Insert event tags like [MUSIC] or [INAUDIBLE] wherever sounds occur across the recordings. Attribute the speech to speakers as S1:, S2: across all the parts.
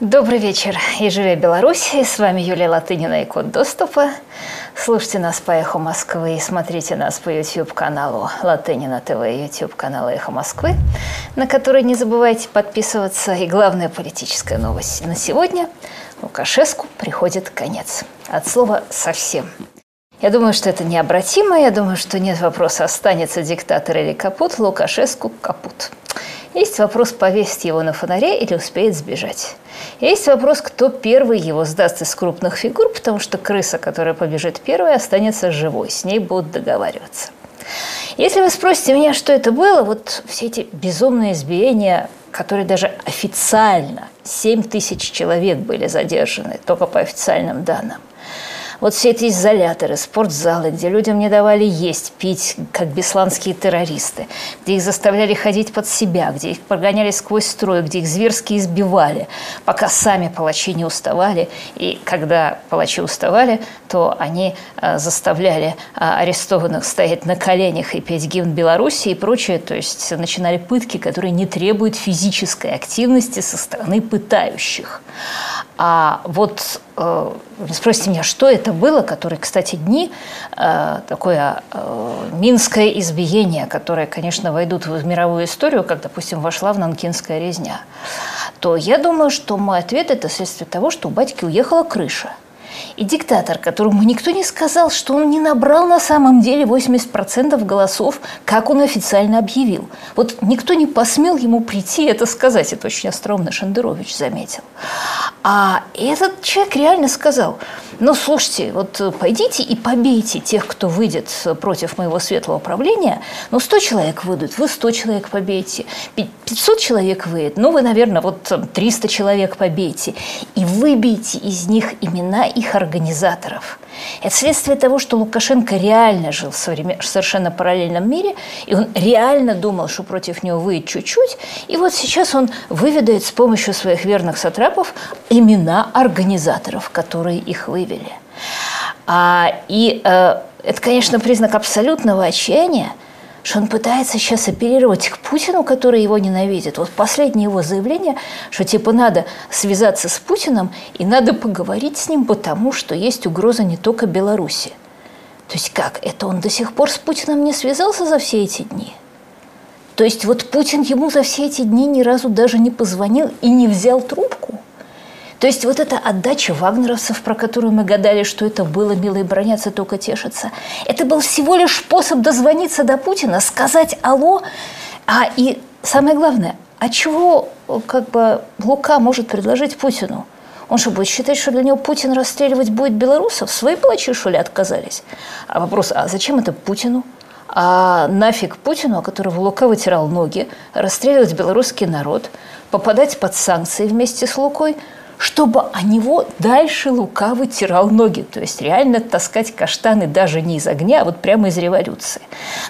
S1: Добрый вечер. И живя Беларусь, с вами Юлия Латынина и Код доступа. Слушайте нас по Эхо Москвы и смотрите нас по YouTube-каналу Латынина ТВ и YouTube-каналу Эхо Москвы, на который не забывайте подписываться. И главная политическая новость на сегодня – Лукашеску приходит конец. От слова «совсем». Я думаю, что это необратимо. Я думаю, что нет вопроса, останется диктатор или капут. Лукашеску – капут. Есть вопрос, повесить его на фонаре или успеет сбежать. Есть вопрос, кто первый его сдаст из крупных фигур, потому что крыса, которая побежит первой, останется живой. С ней будут договариваться. Если вы спросите меня, что это было, вот все эти безумные избиения, которые даже официально 7 тысяч человек были задержаны, только по официальным данным, вот все эти изоляторы, спортзалы, где людям не давали есть, пить, как бесланские террористы, где их заставляли ходить под себя, где их прогоняли сквозь строй, где их зверски избивали, пока сами палачи не уставали. И когда палачи уставали, то они э, заставляли э, арестованных стоять на коленях и петь гимн Беларуси и прочее. То есть начинали пытки, которые не требуют физической активности со стороны пытающих. А вот э, спросите меня, что это было, которые, кстати, дни, э, такое э, минское избиение, которое, конечно, войдут в мировую историю, как, допустим, вошла в Нанкинская резня, то я думаю, что мой ответ – это следствие того, что у батьки уехала крыша – и диктатор, которому никто не сказал, что он не набрал на самом деле 80% голосов, как он официально объявил. Вот никто не посмел ему прийти это сказать. Это очень остроумно Шендерович заметил. А этот человек реально сказал, ну, слушайте, вот пойдите и побейте тех, кто выйдет против моего светлого правления. Ну, 100 человек выйдут, вы 100 человек побейте. 500 человек выйдет, ну, вы, наверное, вот 300 человек побейте. И выбейте из них имена их организаторов. Это следствие того, что Лукашенко реально жил в совершенно параллельном мире, и он реально думал, что против него выйдет чуть-чуть, и вот сейчас он выведает с помощью своих верных сатрапов имена организаторов, которые их вывели. А, и э, это, конечно, признак абсолютного отчаяния, что он пытается сейчас оперировать к Путину, который его ненавидит. Вот последнее его заявление, что типа надо связаться с Путиным и надо поговорить с ним, потому что есть угроза не только Беларуси. То есть как? Это он до сих пор с Путиным не связался за все эти дни? То есть вот Путин ему за все эти дни ни разу даже не позвонил и не взял трубку? То есть вот эта отдача вагнеровцев, про которую мы гадали, что это было, милые бронятся, только тешатся, это был всего лишь способ дозвониться до Путина, сказать «Алло», а и самое главное, а чего как бы Лука может предложить Путину? Он что, будет считать, что для него Путин расстреливать будет белорусов? Свои палачи, что ли, отказались? А вопрос, а зачем это Путину? А нафиг Путину, о которого Лука вытирал ноги, расстреливать белорусский народ, попадать под санкции вместе с Лукой – чтобы о него дальше Лука вытирал ноги. То есть реально таскать каштаны даже не из огня, а вот прямо из революции.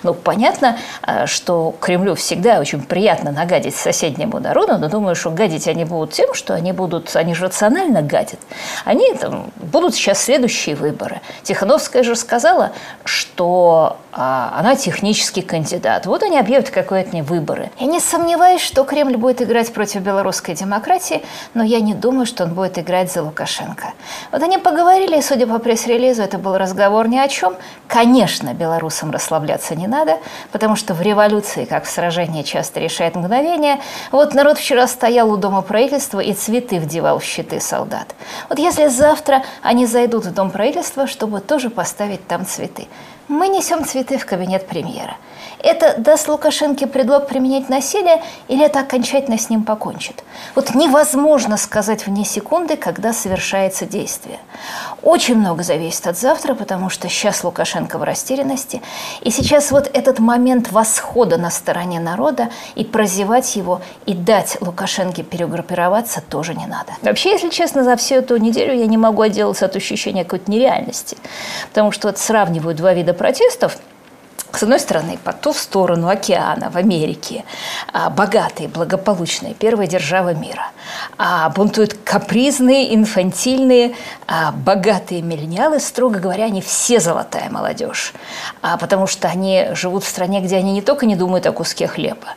S1: Ну, понятно, э, что Кремлю всегда очень приятно нагадить соседнему народу, но думаю, что гадить они будут тем, что они будут, они же рационально гадят. Они там, будут сейчас следующие выборы. Тихановская же сказала, что а, она технический кандидат. Вот они объявят какое-то не выборы. Я не сомневаюсь, что Кремль будет играть против белорусской демократии, но я не думаю, что он будет играть за Лукашенко. Вот они поговорили, и, судя по пресс-релизу, это был разговор ни о чем. Конечно, белорусам расслабляться не надо, потому что в революции, как в сражении, часто решает мгновение. Вот народ вчера стоял у Дома правительства и цветы вдевал в щиты солдат. Вот если завтра они зайдут в Дом правительства, чтобы тоже поставить там цветы, мы несем цветы в кабинет премьера. Это даст Лукашенко предлог применять насилие или это окончательно с ним покончит? Вот невозможно сказать вне секунды, когда совершается действие. Очень много зависит от завтра, потому что сейчас Лукашенко в растерянности. И сейчас вот этот момент восхода на стороне народа и прозевать его, и дать Лукашенко перегруппироваться тоже не надо. Вообще, если честно, за всю эту неделю я не могу отделаться от ощущения какой-то нереальности. Потому что вот сравниваю два вида протестов – с одной стороны, по ту сторону океана в Америке а, богатые, благополучные, первая держава мира. А бунтуют капризные, инфантильные, а, богатые миллениалы, строго говоря, они все золотая молодежь. А, потому что они живут в стране, где они не только не думают о куске хлеба,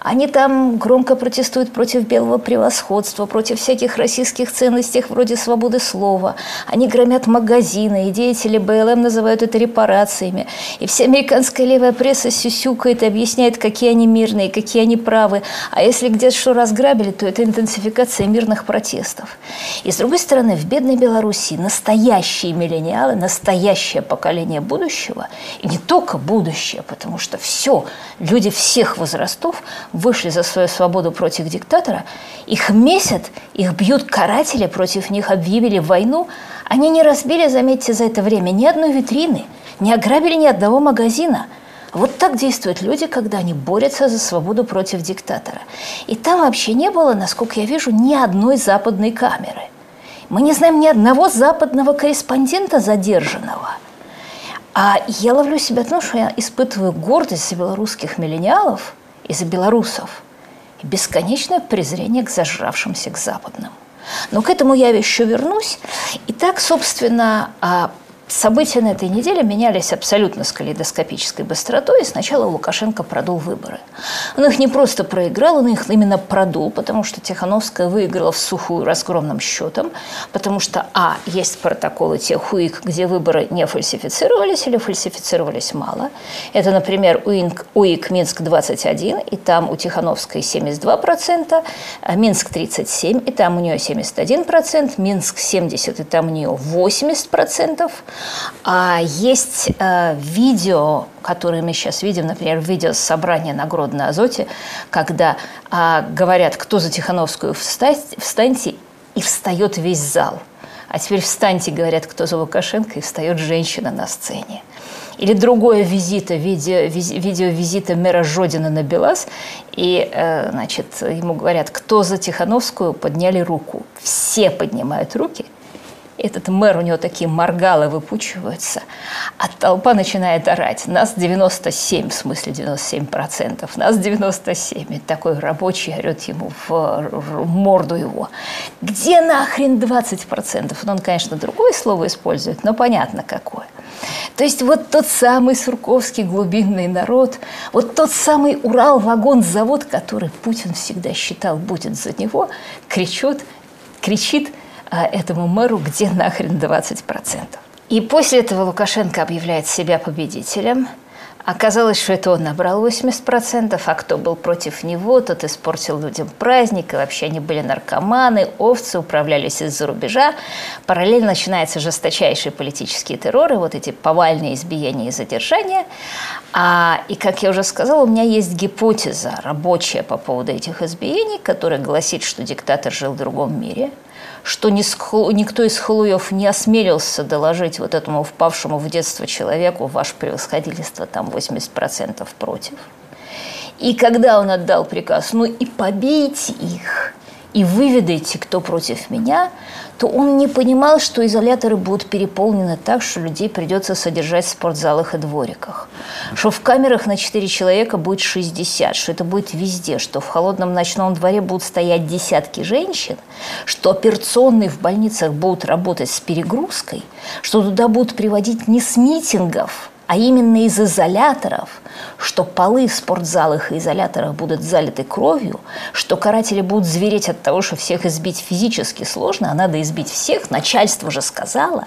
S1: они там громко протестуют против белого превосходства, против всяких российских ценностей, вроде свободы слова. Они громят магазины, и деятели БЛМ называют это репарациями. И все американские Российская левая пресса сюсюкает и объясняет, какие они мирные, какие они правы. А если где-то что разграбили, то это интенсификация мирных протестов. И с другой стороны, в бедной Беларуси настоящие миллениалы, настоящее поколение будущего, и не только будущее, потому что все, люди всех возрастов вышли за свою свободу против диктатора, их месят, их бьют каратели, против них объявили войну, они не разбили, заметьте, за это время ни одной витрины – не ограбили ни одного магазина. Вот так действуют люди, когда они борются за свободу против диктатора. И там вообще не было, насколько я вижу, ни одной западной камеры. Мы не знаем ни одного западного корреспондента задержанного. А я ловлю себя на том, что я испытываю гордость за белорусских миллениалов и за белорусов. И бесконечное презрение к зажравшимся, к западным. Но к этому я еще вернусь. И так, собственно, а, События на этой неделе менялись абсолютно с калейдоскопической быстротой, и сначала Лукашенко продул выборы. Он их не просто проиграл, он их именно продул, потому что Тихановская выиграла в сухую разгромным счетом, потому что, а, есть протоколы тех УИК, где выборы не фальсифицировались или фальсифицировались мало. Это, например, УИК, УИК Минск-21, и там у Тихановской 72%, а Минск 37, и там у нее 71%, Минск 70, и там у нее 80%. А есть э, видео, которые мы сейчас видим, например, видео с собрания на Гродно Азоте, когда э, говорят, кто за Тихановскую встать, встаньте, и встает весь зал. А теперь встаньте, говорят, кто за Лукашенко, и встает женщина на сцене. Или другое визита, видео, видео визита мэра Жодина на Белаз, и, э, значит, ему говорят, кто за Тихановскую, подняли руку. Все поднимают руки – этот мэр, у него такие моргалы выпучиваются, а толпа начинает орать. Нас 97, в смысле 97 процентов, нас 97. И такой рабочий орет ему в, морду его. Где нахрен 20 процентов? Ну, он, конечно, другое слово использует, но понятно какое. То есть вот тот самый сурковский глубинный народ, вот тот самый Урал-вагон-завод, который Путин всегда считал будет за него, кричит, кричит этому мэру, где нахрен 20%. И после этого Лукашенко объявляет себя победителем. Оказалось, что это он набрал 80%, а кто был против него, тот испортил людям праздник, и вообще они были наркоманы, овцы, управлялись из-за рубежа. Параллельно начинается жесточайший политический террор, и вот эти повальные избиения и задержания. А, и, как я уже сказала, у меня есть гипотеза рабочая по поводу этих избиений, которая гласит, что диктатор жил в другом мире – что никто из халуев не осмелился доложить вот этому впавшему в детство человеку ваше превосходительство, там 80% против. И когда он отдал приказ, ну и побейте их, и выведайте, кто против меня, то он не понимал, что изоляторы будут переполнены так, что людей придется содержать в спортзалах и двориках. Что в камерах на 4 человека будет 60, что это будет везде, что в холодном ночном дворе будут стоять десятки женщин, что операционные в больницах будут работать с перегрузкой, что туда будут приводить не с митингов, а именно из изоляторов, что полы в спортзалах и изоляторах будут залиты кровью, что каратели будут звереть от того, что всех избить физически сложно, а надо избить всех. Начальство же сказало,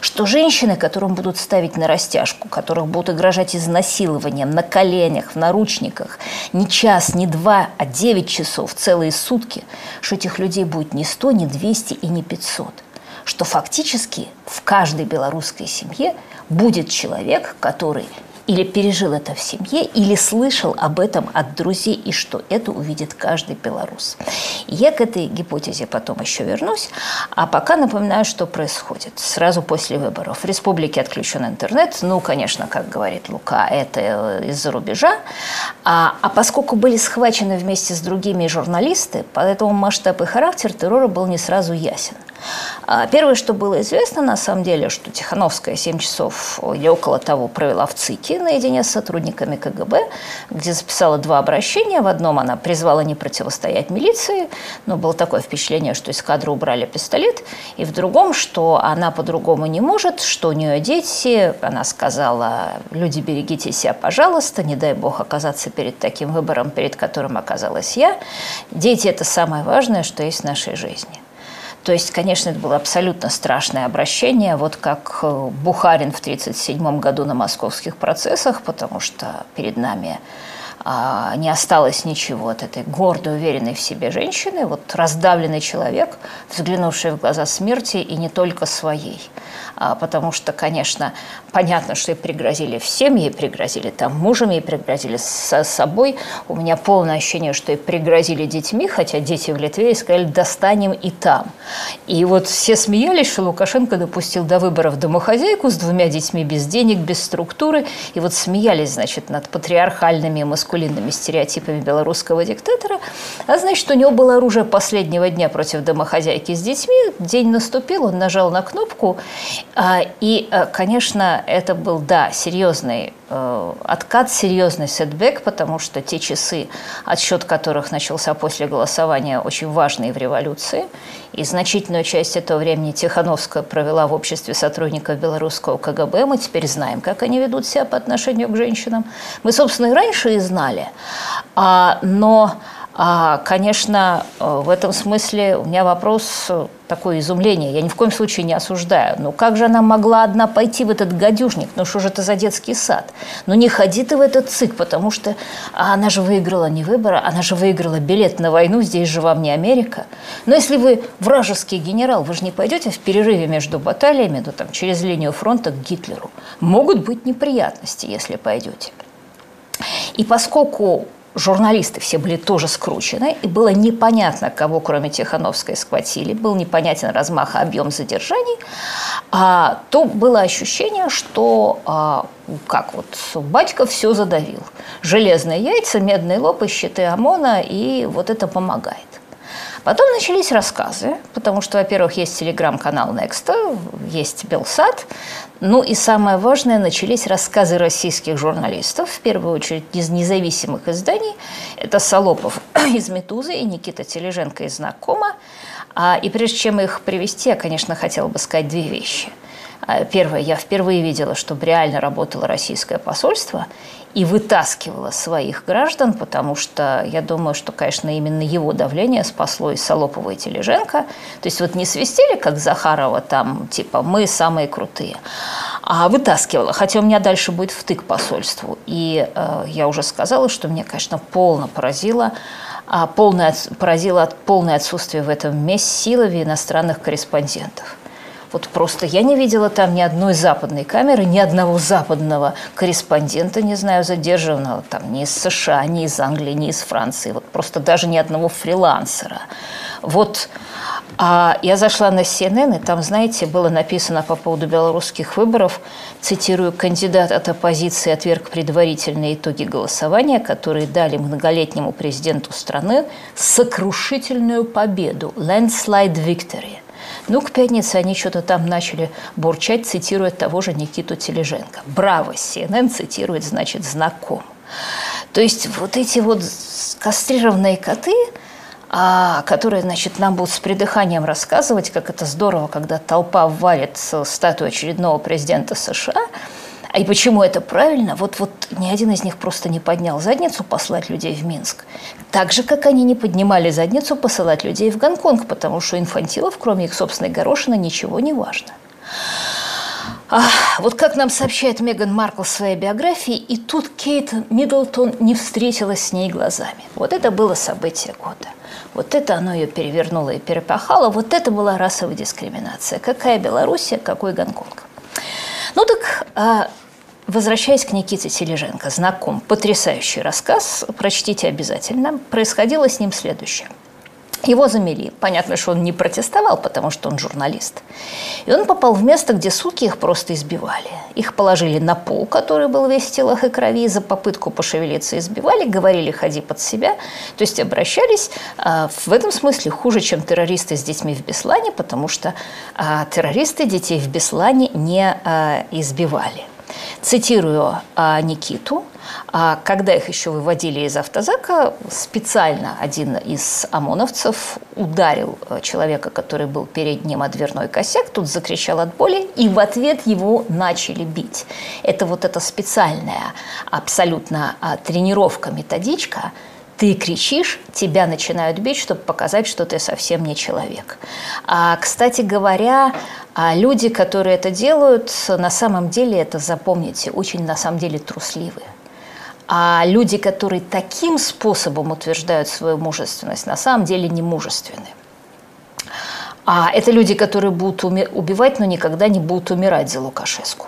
S1: что женщины, которым будут ставить на растяжку, которых будут угрожать изнасилованием на коленях, в наручниках, не час, не два, а девять часов, целые сутки, что этих людей будет не сто, не двести и не пятьсот что фактически в каждой белорусской семье будет человек, который или пережил это в семье, или слышал об этом от друзей, и что это увидит каждый белорус. Я к этой гипотезе потом еще вернусь, а пока напоминаю, что происходит. Сразу после выборов в республике отключен интернет, ну, конечно, как говорит Лука, это из-за рубежа, а, а поскольку были схвачены вместе с другими журналисты, поэтому масштаб и характер террора был не сразу ясен. А первое, что было известно, на самом деле, что Тихановская 7 часов или около того провела в ЦИКе, наедине с сотрудниками КГБ, где записала два обращения. В одном она призвала не противостоять милиции, но было такое впечатление, что из кадра убрали пистолет. И в другом, что она по-другому не может, что у нее дети. Она сказала, люди, берегите себя, пожалуйста, не дай бог оказаться перед таким выбором, перед которым оказалась я. Дети – это самое важное, что есть в нашей жизни. То есть, конечно, это было абсолютно страшное обращение, вот как э, Бухарин в 1937 году на московских процессах, потому что перед нами а, не осталось ничего от этой гордой, уверенной в себе женщины, вот раздавленный человек, взглянувший в глаза смерти и не только своей. А, потому что, конечно, понятно, что ей пригрозили всем, ей пригрозили там мужем, ей пригрозили с собой. У меня полное ощущение, что ей пригрозили детьми, хотя дети в Литве и сказали, достанем и там. И вот все смеялись, что Лукашенко допустил до выборов домохозяйку с двумя детьми без денег, без структуры, и вот смеялись, значит, над патриархальными маскулинными маскулинными стереотипами белорусского диктатора, а значит, у него было оружие последнего дня против домохозяйки с детьми. День наступил, он нажал на кнопку, и, э, конечно, это был, да, серьезный э, откат, серьезный setback, потому что те часы, отсчет которых начался после голосования, очень важные в революции, и значительную часть этого времени Тихановская провела в обществе сотрудников белорусского КГБ. Мы теперь знаем, как они ведут себя по отношению к женщинам. Мы, собственно, и раньше и знали. А, но а, конечно, э, в этом смысле у меня вопрос э, такое изумление. Я ни в коем случае не осуждаю. Ну как же она могла одна пойти в этот гадюшник? Ну что же это за детский сад? Ну не ходи ты в этот ЦИК, потому что а она же выиграла не выборы, она же выиграла билет на войну, здесь же вам не Америка. Но если вы вражеский генерал, вы же не пойдете в перерыве между баталиями, ну, там, через линию фронта к Гитлеру. Могут быть неприятности, если пойдете. И поскольку журналисты все были тоже скручены, и было непонятно, кого, кроме Тихановской, схватили, был непонятен размах и объем задержаний, а, то было ощущение, что а, как вот батька все задавил. Железные яйца, медные лопы, щиты ОМОНа, и вот это помогает. Потом начались рассказы, потому что, во-первых, есть телеграм-канал Next, есть Белсат, ну и самое важное, начались рассказы российских журналистов, в первую очередь из независимых изданий. Это Солопов [CLEARS THROAT] из «Медузы» и Никита Тележенко из «Знакома». А, и прежде чем их привести, я, конечно, хотела бы сказать две вещи – первое, я впервые видела, чтобы реально работало российское посольство и вытаскивало своих граждан, потому что я думаю, что, конечно, именно его давление спасло и Солопова, и Тележенко. То есть вот не свистели, как Захарова, там, типа, мы самые крутые, а вытаскивала. Хотя у меня дальше будет втык посольству. И э, я уже сказала, что мне, конечно, полно поразило, а полное, поразило полное отсутствие в этом месте силы иностранных корреспондентов. Вот просто я не видела там ни одной западной камеры, ни одного западного корреспондента, не знаю, задержанного там ни из США, ни из Англии, ни из Франции. Вот просто даже ни одного фрилансера. Вот а я зашла на CNN, и там, знаете, было написано по поводу белорусских выборов, цитирую, кандидат от оппозиции отверг предварительные итоги голосования, которые дали многолетнему президенту страны сокрушительную победу, landslide victory. Ну, к пятнице они что-то там начали бурчать, цитируя того же Никиту Тележенко. Браво, CNN цитирует, значит, знаком. То есть вот эти вот кастрированные коты, а, которые, значит, нам будут с придыханием рассказывать, как это здорово, когда толпа валит статую очередного президента США – и почему это правильно? Вот, вот ни один из них просто не поднял задницу послать людей в Минск. Так же, как они не поднимали задницу посылать людей в Гонконг, потому что инфантилов, кроме их собственной горошины, ничего не важно. А, вот как нам сообщает Меган Маркл в своей биографии, и тут Кейт Миддлтон не встретилась с ней глазами. Вот это было событие года. Вот это оно ее перевернуло и перепахало. Вот это была расовая дискриминация. Какая Белоруссия, какой Гонконг. Ну так а, Возвращаясь к Никите Сележенко, знаком, потрясающий рассказ, прочтите обязательно. Происходило с ним следующее. Его замели. Понятно, что он не протестовал, потому что он журналист. И он попал в место, где суки их просто избивали. Их положили на пол, который был весь в телах и крови, за попытку пошевелиться избивали, говорили «ходи под себя». То есть обращались а, в этом смысле хуже, чем террористы с детьми в Беслане, потому что а, террористы детей в Беслане не а, избивали. Цитирую а, Никиту. А когда их еще выводили из автозака, специально один из ОМОНовцев ударил э, человека, который был перед ним о дверной косяк, тут закричал от боли, и в ответ его начали бить. Это вот эта специальная абсолютно а, тренировка, методичка, ты кричишь, тебя начинают бить, чтобы показать, что ты совсем не человек. А, кстати говоря, а люди, которые это делают, на самом деле, это запомните, очень на самом деле трусливые. А люди, которые таким способом утверждают свою мужественность, на самом деле не мужественны. А это люди, которые будут убивать, но никогда не будут умирать за Лукашеску.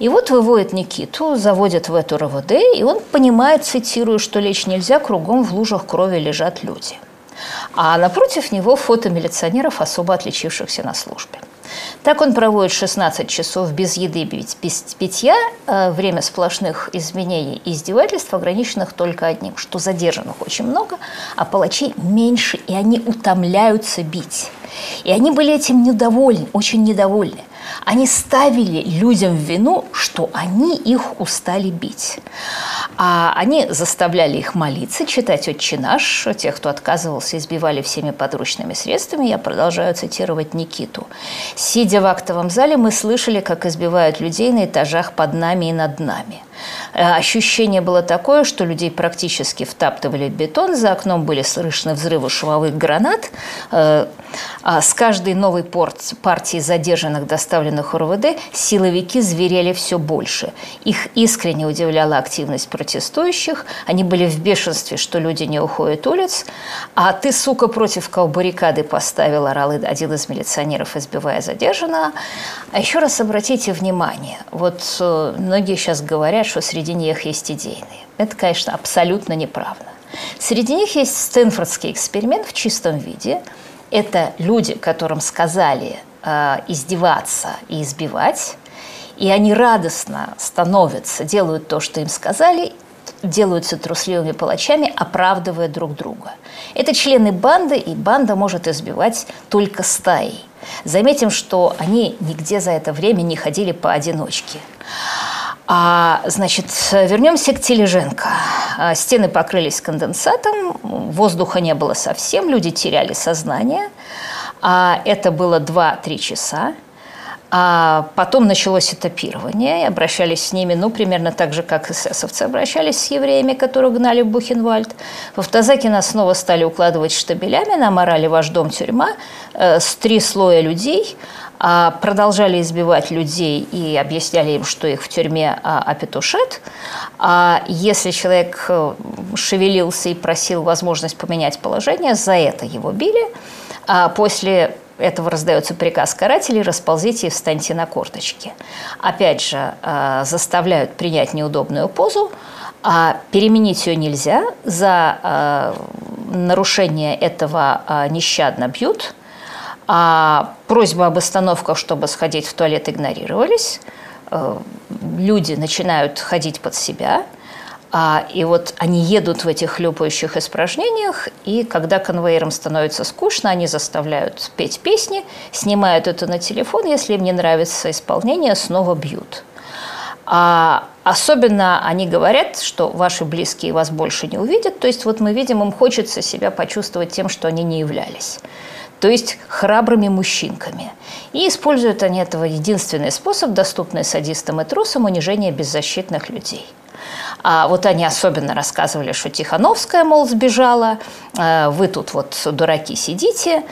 S1: И вот выводят Никиту, заводят в эту РВД, и он понимает, цитирую, что лечь нельзя, кругом в лужах крови лежат люди. А напротив него фото милиционеров, особо отличившихся на службе. Так он проводит 16 часов без еды, без питья, э, время сплошных изменений и издевательств, ограниченных только одним, что задержанных очень много, а палачей меньше, и они утомляются бить. И они были этим недовольны, очень недовольны. Они ставили людям вину, что они их устали бить. А они заставляли их молиться, читать «Отче наш». Тех, кто отказывался, избивали всеми подручными средствами. Я продолжаю цитировать Никиту. Сидя в актовом зале, мы слышали, как избивают людей на этажах под нами и над нами – ощущение было такое, что людей практически втаптывали в бетон, за окном были слышны взрывы шумовых гранат. Э, а с каждой новой партией задержанных, доставленных РВД, силовики зверели все больше. Их искренне удивляла активность протестующих. Они были в бешенстве, что люди не уходят улиц. А ты, сука, против кого баррикады поставил, орал один из милиционеров, избивая задержанного. А еще раз обратите внимание, вот э, многие сейчас говорят, что среди них есть идейные. Это, конечно, абсолютно неправда. Среди них есть Стэнфордский эксперимент в чистом виде. Это люди, которым сказали э, издеваться и избивать, и они радостно становятся, делают то, что им сказали, делаются трусливыми палачами, оправдывая друг друга. Это члены банды, и банда может избивать только стаей. Заметим, что они нигде за это время не ходили поодиночке. А, значит, вернемся к Тележенко. А, стены покрылись конденсатом, воздуха не было совсем, люди теряли сознание. А, это было 2-3 часа. А потом началось этапирование, и обращались с ними, ну, примерно так же, как эсэсовцы обращались с евреями, которых гнали в Бухенвальд. В автозаке нас снова стали укладывать штабелями, нам орали «Ваш дом – тюрьма», э, с три слоя людей – продолжали избивать людей и объясняли им, что их в тюрьме а, опетушат. А если человек э, шевелился и просил возможность поменять положение, за это его били. А после этого раздается приказ карателей «расползите и встаньте на корточки». Опять же, э, заставляют принять неудобную позу, а переменить ее нельзя. За нарушение этого нещадно бьют – а просьбы об остановках, чтобы сходить в туалет, игнорировались. Э, люди начинают ходить под себя. А, и вот они едут в этих хлюпающих испражнениях, и когда конвейерам становится скучно, они заставляют петь песни, снимают это на телефон, если им не нравится исполнение, снова бьют. А особенно они говорят, что ваши близкие вас больше не увидят. То есть вот мы видим, им хочется себя почувствовать тем, что они не являлись то есть храбрыми мужчинками. И используют они этого единственный способ, доступный садистам и трусам, унижения беззащитных людей. А вот они особенно рассказывали, что Тихановская, мол, сбежала, э, вы тут вот дураки сидите.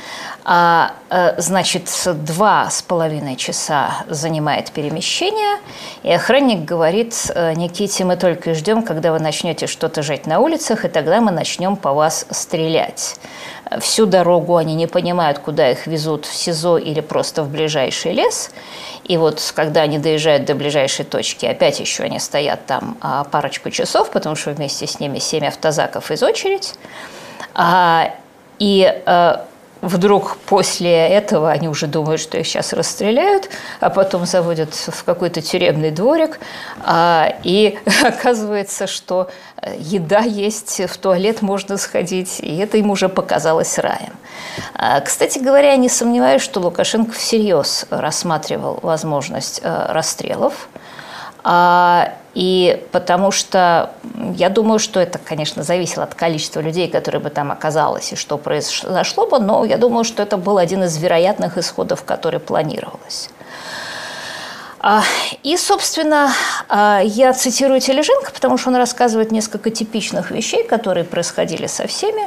S1: А, э, значит, два с половиной часа занимает перемещение, и охранник говорит, «Э, Никите, мы только ждем, когда вы начнете что-то жать на улицах, и тогда мы начнем по вас стрелять. Всю дорогу они не понимают, куда их везут, в СИЗО или просто в ближайший лес. И вот когда они доезжают до ближайшей точки, опять еще они стоят там а, парочку часов, потому что вместе с ними семь автозаков из очередь. А, и а, вдруг после этого они уже думают, что их сейчас расстреляют, а потом заводят в какой-то тюремный дворик, а, и [LAUGHS] оказывается, что э, еда есть, в туалет можно сходить, и это им уже показалось раем. А, кстати говоря, я не сомневаюсь, что Лукашенко всерьез рассматривал возможность э, расстрелов, А, и потому что я думаю, что это, конечно, зависело от количества людей, которые бы там оказалось, и что произошло бы, но я думаю, что это был один из вероятных исходов, который планировалось. А, и, собственно, а, я цитирую Тележенко, потому что он рассказывает несколько типичных вещей, которые происходили со всеми.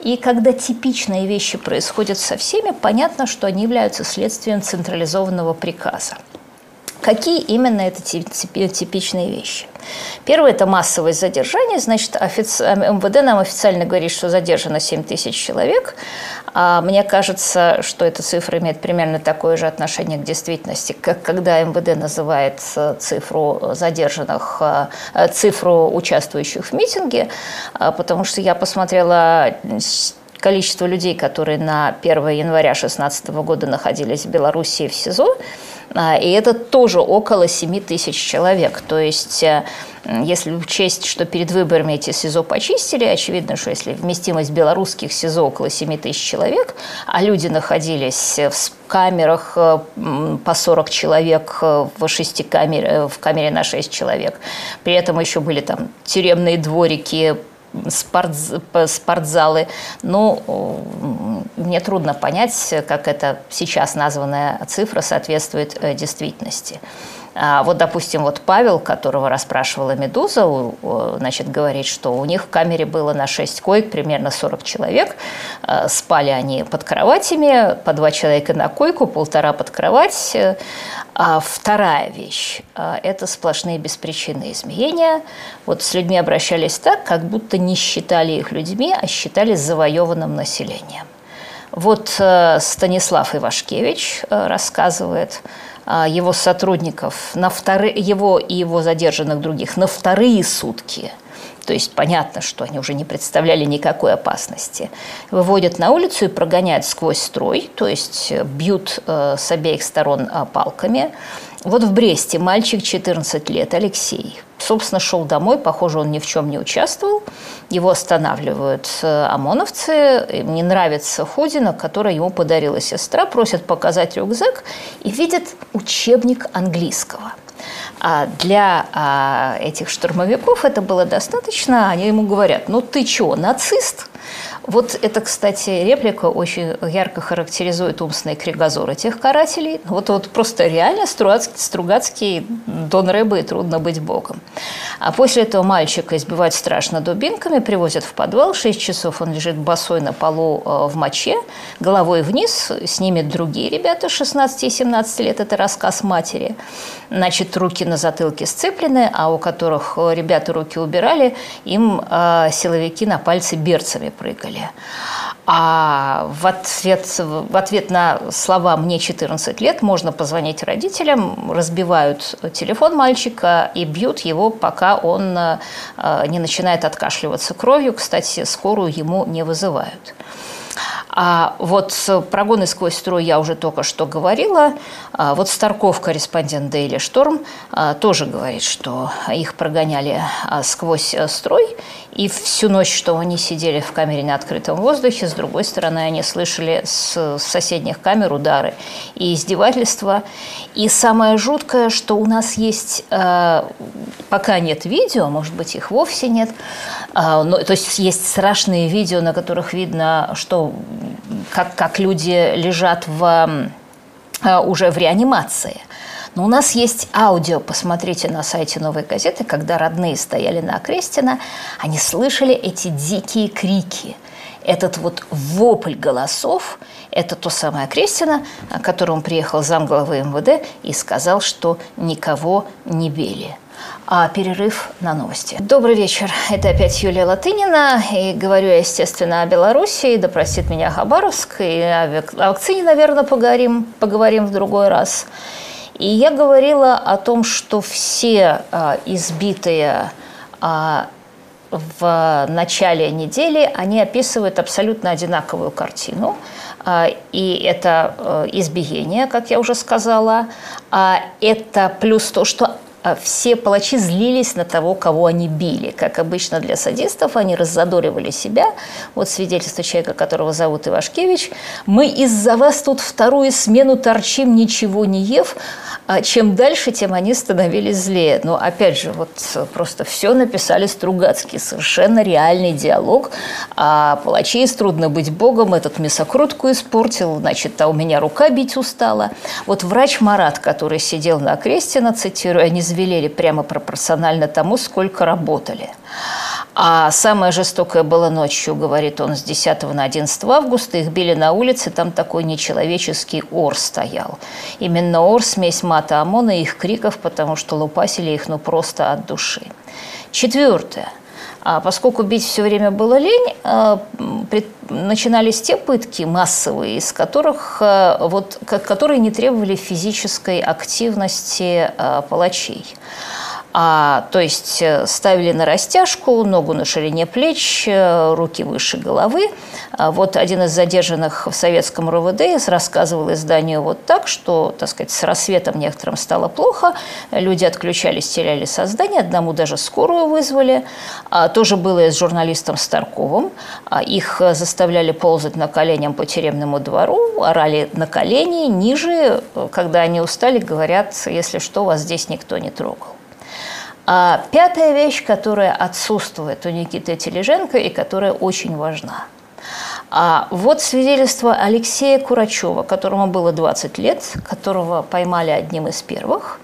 S1: И когда типичные вещи происходят со всеми, понятно, что они являются следствием централизованного приказа. Какие именно это типичные вещи? Первое – это массовое задержание. Значит, офици... МВД нам официально говорит, что задержано 7 тысяч человек. А мне кажется, что эта цифра имеет примерно такое же отношение к действительности, как когда МВД называет э, цифру задержанных, э, цифру участвующих в митинге, а, потому что я посмотрела количество людей, которые на 1 января 2016 года находились в Белоруссии в СИЗО, и это тоже около 7 тысяч человек. То есть, э, если учесть, что перед выборами эти СИЗО почистили, очевидно, что если вместимость белорусских СИЗО около 7 тысяч человек, а люди находились в камерах э, по 40 человек э, в шести камере, в камере на 6 человек. При этом еще были там тюремные дворики, спорт, спортзалы. Ну, мне трудно понять, как эта сейчас названная цифра соответствует э, действительности. А вот, допустим, вот Павел, которого расспрашивала «Медуза», значит, говорит, что у них в камере было на 6 коек примерно 40 человек. Э, спали они под кроватями, по два человека на койку, полтора под кровать. А вторая вещь э, – это сплошные беспричинные изменения. Вот с людьми обращались так, как будто не считали их людьми, а считали завоеванным населением. Вот э, Станислав Ивашкевич рассказывает – а, его сотрудников, на вторые, его и его задержанных других на вторые сутки – то есть понятно, что они уже не представляли никакой опасности, выводят на улицу и прогоняют сквозь строй, то есть бьют э, с обеих сторон э, палками. Вот в Бресте мальчик 14 лет, Алексей, собственно, шел домой, похоже, он ни в чем не участвовал. Его останавливают э, ОМОНовцы, им не нравится Ходина, который ему подарила сестра, просят показать рюкзак и видят учебник английского – а для а, этих штурмовиков это было достаточно. Они ему говорят, ну ты чё, нацист? Вот это, кстати, реплика очень ярко характеризует умственный кригозор этих карателей. Вот, вот просто реально Стругацкий, Стругацкий Дон Рэбе и трудно быть богом. А после этого мальчика избивать страшно дубинками, привозят в подвал, 6 часов он лежит босой на полу э, в моче, головой вниз, снимет другие ребята 16 и 17 лет, это рассказ матери. Значит, руки на затылке сцеплены, а у которых ребята руки убирали, им э, силовики на пальцы берцами прыгали деле. А в ответ, в ответ на слова «мне 14 лет» можно позвонить родителям, разбивают телефон мальчика и бьют его, пока он э, не начинает откашливаться кровью. Кстати, скорую ему не вызывают. А вот прогоны сквозь строй я уже только что говорила. А вот Старков, корреспондент Daily Шторм, а, тоже говорит, что их прогоняли а, сквозь строй. И всю ночь, что они сидели в камере на открытом воздухе, с другой стороны, они слышали с соседних камер удары и издевательства. И самое жуткое, что у нас есть, пока нет видео, может быть, их вовсе нет, но, то есть есть страшные видео, на которых видно, что как, как люди лежат в, э, уже в реанимации. Но у нас есть аудио, посмотрите на сайте «Новой газеты», когда родные стояли на Окрестина, они слышали эти дикие крики. Этот вот вопль голосов – это то самое Окрестина, к которому приехал замглавы МВД и сказал, что никого не били а перерыв на новости. Добрый вечер. Это опять Юлия Латынина. И говорю я, естественно, о Беларуси. Да простит меня Хабаровск. И о вакцине, наверное, поговорим, поговорим в другой раз. И я говорила о том, что все а, избитые а, в начале недели, они описывают абсолютно одинаковую картину. А, и это э, избиение, как я уже сказала. А это плюс то, что все палачи злились на того, кого они били. Как обычно для садистов, они раззадоривали себя. Вот свидетельство человека, которого зовут Ивашкевич. «Мы из-за вас тут вторую смену торчим, ничего не ев, а чем дальше, тем они становились злее». Но опять же, вот просто все написали Стругацкий. Совершенно реальный диалог. А палачей трудно быть богом, этот мясокрутку испортил, значит, а у меня рука бить устала. Вот врач Марат, который сидел на кресте, цитирую, они велели прямо пропорционально тому, сколько работали. А самое жестокое было ночью, говорит он, с 10 на 11 августа. Их били на улице, там такой нечеловеческий ор стоял. Именно ор – смесь мата ОМОНа и их криков, потому что лупасили их ну просто от души. Четвертое. А поскольку бить все время было лень, а, начинались те пытки массовые, из которых, а, вот, которые не требовали физической активности а, палачей. А, то есть э, ставили на растяжку, ногу на ширине плеч, э, руки выше головы. А вот один из задержанных в советском РОВД рассказывал изданию вот так, что, так сказать, с рассветом некоторым стало плохо, люди отключались, теряли сознание, одному даже скорую вызвали. А, тоже было и с журналистом Старковым. А, их заставляли ползать на коленям по тюремному двору, орали на колени, ниже, когда они устали, говорят, если что, вас здесь никто не трогал. А пятая вещь, которая отсутствует у Никиты Тележенко и которая очень важна. А вот свидетельство Алексея Курачева, которому было 20 лет, которого поймали одним из первых.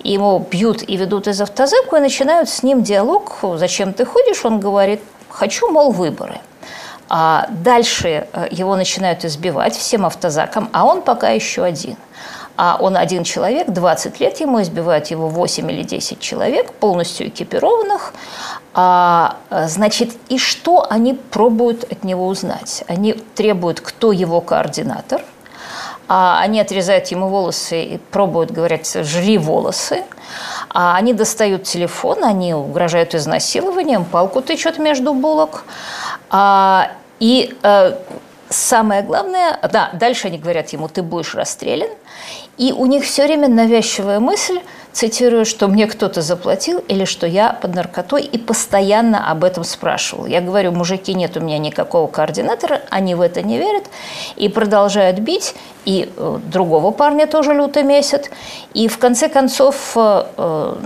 S1: Ему бьют и ведут из автозаку и начинают с ним диалог. «Зачем ты ходишь?» Он говорит, «Хочу, мол, выборы». А дальше э, его начинают избивать всем автозаком, а он пока еще один – а он один человек, 20 лет ему, избивают его 8 или 10 человек, полностью экипированных. А, значит, и что они пробуют от него узнать? Они требуют, кто его координатор, а они отрезают ему волосы и пробуют, говорят, жри волосы. А они достают телефон, они угрожают изнасилованием, палку тычут между булок. А, и э, самое главное, да, дальше они говорят ему, ты будешь расстрелян. И у них все время навязчивая мысль, цитирую, что мне кто-то заплатил или что я под наркотой, и постоянно об этом спрашивал. Я говорю, мужики, нет у меня никакого координатора, они в это не верят, и продолжают бить, и э, другого парня тоже люто месят. И в конце концов э, э,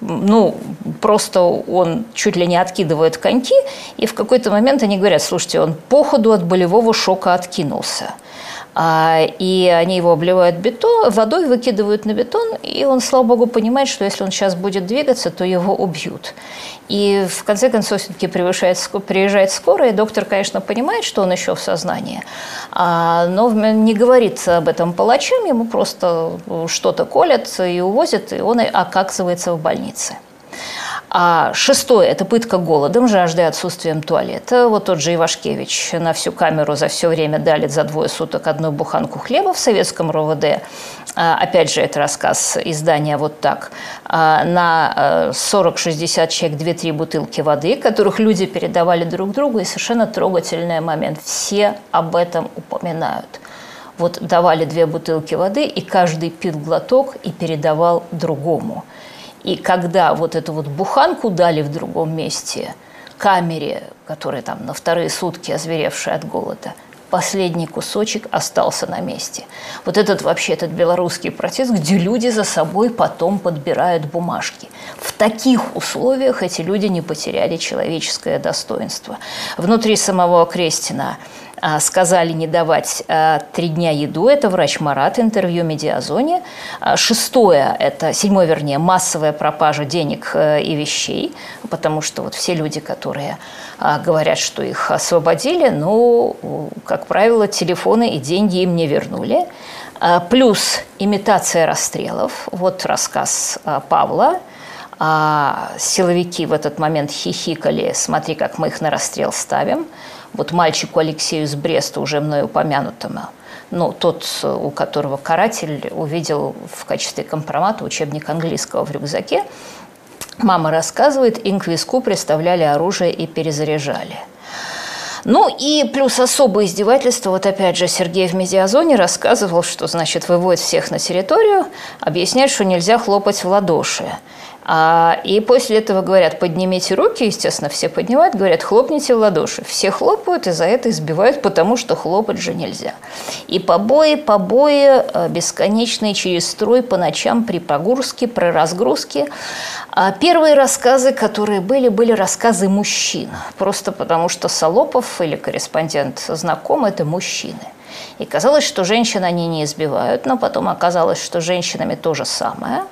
S1: ну, просто он чуть ли не откидывает коньки, и в какой-то момент они говорят, слушайте, он по ходу от болевого шока откинулся. А, и они его обливают бетон, водой, выкидывают на бетон, и он, слава богу, понимает, что если он сейчас будет двигаться, то его убьют. И в конце концов все-таки приезжает скорая, и доктор, конечно, понимает, что он еще в сознании, а, но не говорит об этом палачам, ему просто что-то колят и увозят, и он оказывается в больнице. А шестое – это пытка голодом, жаждой отсутствием туалета. Вот тот же Ивашкевич на всю камеру за все время дали за двое суток одну буханку хлеба в советском РОВД. А, опять же, это рассказ издания «Вот так». А, на 40-60 э, человек 2-3 бутылки воды, которых люди передавали друг другу. И совершенно трогательный момент. Все об этом упоминают. Вот давали две бутылки воды, и каждый пил глоток и передавал другому. И когда вот эту вот буханку дали в другом месте, камере, которая там на вторые сутки озверевшая от голода, последний кусочек остался на месте. Вот этот вообще, этот белорусский протест, где люди за собой потом подбирают бумажки. В таких условиях эти люди не потеряли человеческое достоинство. Внутри самого Крестина сказали не давать а, три дня еду. Это врач Марат, интервью Медиазоне. А, шестое, это седьмое, вернее, массовая пропажа денег э, и вещей, потому что вот все люди, которые говорят, что их освободили, ну, как правило, телефоны и деньги им не вернули. Плюс имитация расстрелов. Вот рассказ Павла. Силовики в этот момент хихикали, смотри, как мы их на расстрел ставим вот мальчику Алексею из Бреста, уже мной упомянутому, ну, тот, у которого каратель увидел в качестве компромата учебник английского в рюкзаке, мама рассказывает, виску представляли оружие и перезаряжали. Ну и плюс особое издевательство. Вот опять же Сергей в медиазоне рассказывал, что, значит, выводит всех на территорию, объясняет, что нельзя хлопать в ладоши. А, и после этого говорят, поднимите руки, естественно, все поднимают, говорят, хлопните в ладоши. Все хлопают и за это избивают, потому что хлопать же нельзя. И побои, побои э, бесконечные через строй по ночам при погрузке, при разгрузке. А первые рассказы, которые были, были рассказы мужчин. Просто потому что Солопов или корреспондент знаком – это мужчины. И казалось, что женщин они не избивают, но потом оказалось, что женщинами то же самое –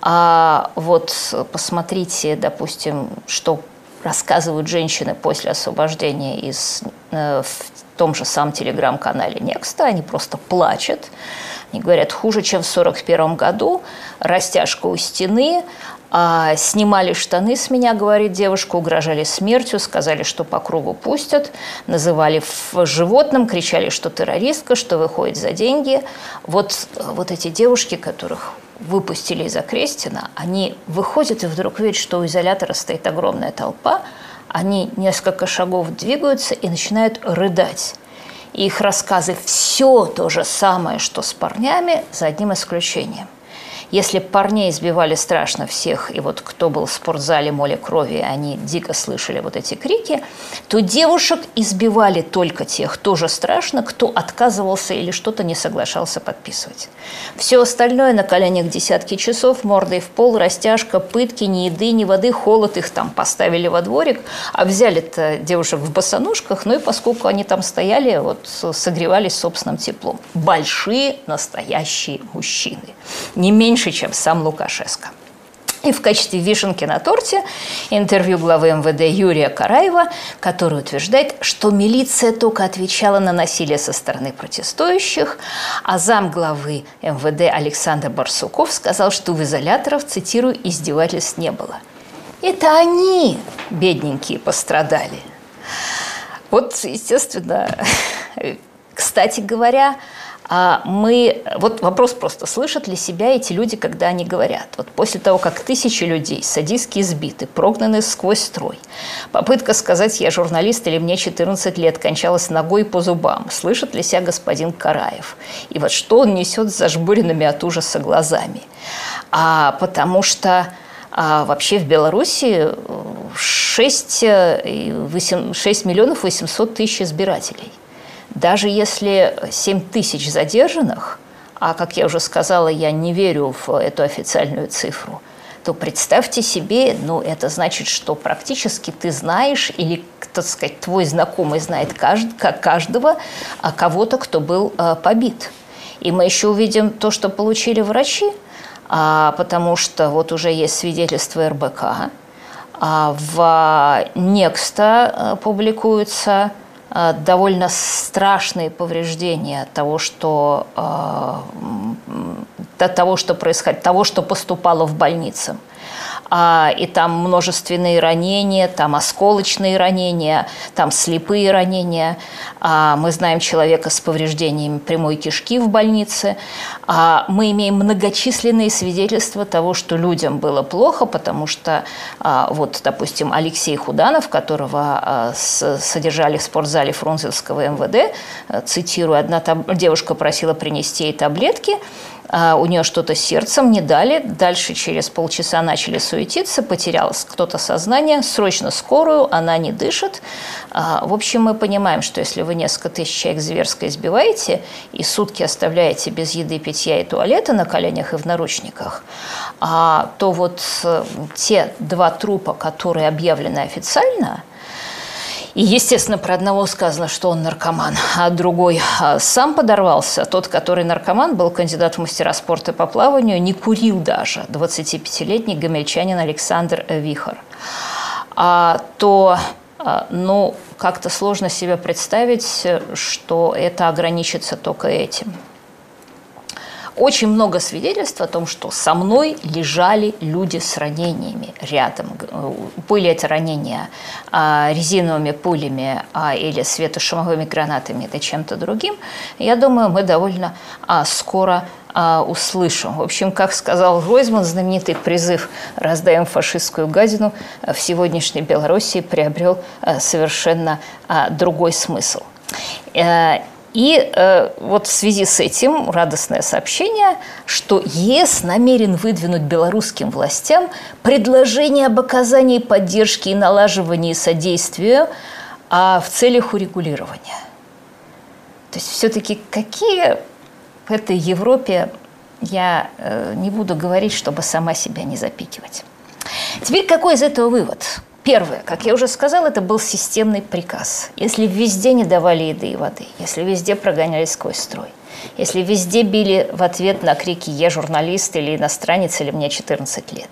S1: а вот посмотрите, допустим, что рассказывают женщины после освобождения из, э, в том же самом телеграм-канале Некста. Они просто плачут. Они говорят, хуже, чем в 1941 году. Растяжка у стены, а, снимали штаны с меня, говорит девушка, угрожали смертью, сказали, что по кругу пустят, называли животным, кричали, что террористка, что выходит за деньги. Вот, вот эти девушки, которых выпустили из Окрестина, они выходят и вдруг видят, что у изолятора стоит огромная толпа, они несколько шагов двигаются и начинают рыдать. И их рассказы все то же самое, что с парнями, за одним исключением – если парней избивали страшно всех, и вот кто был в спортзале море крови, они дико слышали вот эти крики, то девушек избивали только тех, тоже страшно, кто отказывался или что-то не соглашался подписывать. Все остальное на коленях десятки часов, мордой в пол, растяжка, пытки, ни еды, ни воды, холод, их там поставили во дворик, а взяли-то девушек в босоножках, ну и поскольку они там стояли, вот согревались собственным теплом. Большие настоящие мужчины. Не меньше меньше, чем сам Лукашенко. И в качестве вишенки на торте интервью главы МВД Юрия Караева, который утверждает, что милиция только отвечала на насилие со стороны протестующих, а зам главы МВД Александр Барсуков сказал, что в изоляторов, цитирую, издевательств не было. Это они, бедненькие, пострадали. Вот, естественно, [LAUGHS] кстати говоря, мы, вот вопрос просто, слышат ли себя эти люди, когда они говорят? Вот после того, как тысячи людей садистски избиты, прогнаны сквозь строй, попытка сказать «я журналист» или «мне 14 лет» кончалась ногой по зубам, слышит ли себя господин Караев? И вот что он несет с зажмуренными от ужаса глазами? А, потому что а вообще в Беларуси 6, 8, 6 миллионов 800 тысяч избирателей – даже если 7 тысяч задержанных, а, как я уже сказала, я не верю в эту официальную цифру, то представьте себе, ну, это значит, что практически ты знаешь или, так сказать, твой знакомый знает кажд, как каждого а кого-то, кто был а, побит. И мы еще увидим то, что получили врачи, а, потому что вот уже есть свидетельство РБК, а в Некста публикуется Э, довольно страшные повреждения того, что, э, того, что происходит, того, что поступало в больнице а, и там множественные ранения, там осколочные ранения, там слепые ранения. А, мы знаем человека с повреждениями прямой кишки в больнице. А, мы имеем многочисленные свидетельства того, что людям было плохо, потому что а, вот, допустим, Алексей Худанов, которого а, с, содержали в спортзале Фрунзенского МВД, цитирую, одна таб- девушка просила принести ей таблетки, у нее что-то с сердцем не дали, дальше через полчаса начали суетиться, потерялось кто-то сознание, срочно скорую, она не дышит. А, в общем, мы понимаем, что если вы несколько тысяч человек зверско избиваете и сутки оставляете без еды, питья и туалета на коленях и в наручниках, а, то вот э, те два трупа, которые объявлены официально – и, естественно, про одного сказано, что он наркоман, а другой а, сам подорвался. Тот, который наркоман, был кандидат в мастера спорта по плаванию, не курил даже, 25-летний гамельчанин Александр Вихор. А, то а, ну, как-то сложно себе представить, что это ограничится только этим очень много свидетельств о том, что со мной лежали люди с ранениями рядом. Были эти ранения а, резиновыми пулями а, или светошумовыми гранатами или чем-то другим. Я думаю, мы довольно а, скоро услышим. В общем, как сказал Ройзман, знаменитый призыв «Раздаем фашистскую гадину» в сегодняшней Белоруссии приобрел а, совершенно другой смысл. И э, вот в связи с этим радостное сообщение, что ЕС намерен выдвинуть белорусским властям предложение об оказании поддержки и налаживании содействия а в целях урегулирования. То есть все-таки какие в этой Европе я э, не буду говорить, чтобы сама себя не запикивать. Теперь какой из этого вывод? Первое, как я уже сказала, это был системный приказ. Если везде не давали еды и воды, если везде прогоняли сквозь строй, если везде били в ответ на крики «я журналист» или «иностранец» или «мне 14 лет»,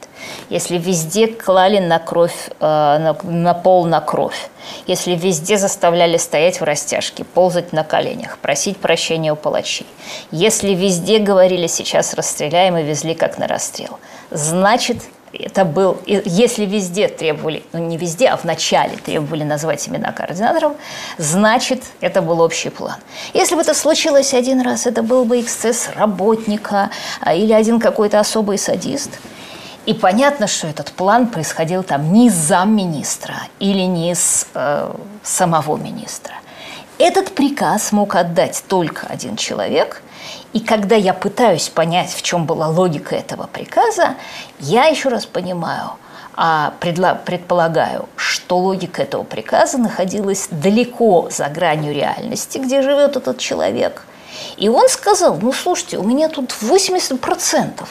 S1: если везде клали на кровь, э, на, на пол на кровь, если везде заставляли стоять в растяжке, ползать на коленях, просить прощения у палачей, если везде говорили «сейчас расстреляем» и везли как на расстрел, значит, это был, если везде требовали, ну не везде, а в начале требовали назвать имена координаторов, значит, это был общий план. Если бы это случилось один раз, это был бы эксцесс работника а, или один какой-то особый садист. И понятно, что этот план происходил там не из замминистра или не из э, самого министра. Этот приказ мог отдать только один человек, и когда я пытаюсь понять, в чем была логика этого приказа, я еще раз понимаю, а предполагаю, что логика этого приказа находилась далеко за гранью реальности, где живет этот человек. И он сказал, ну слушайте, у меня тут 80%.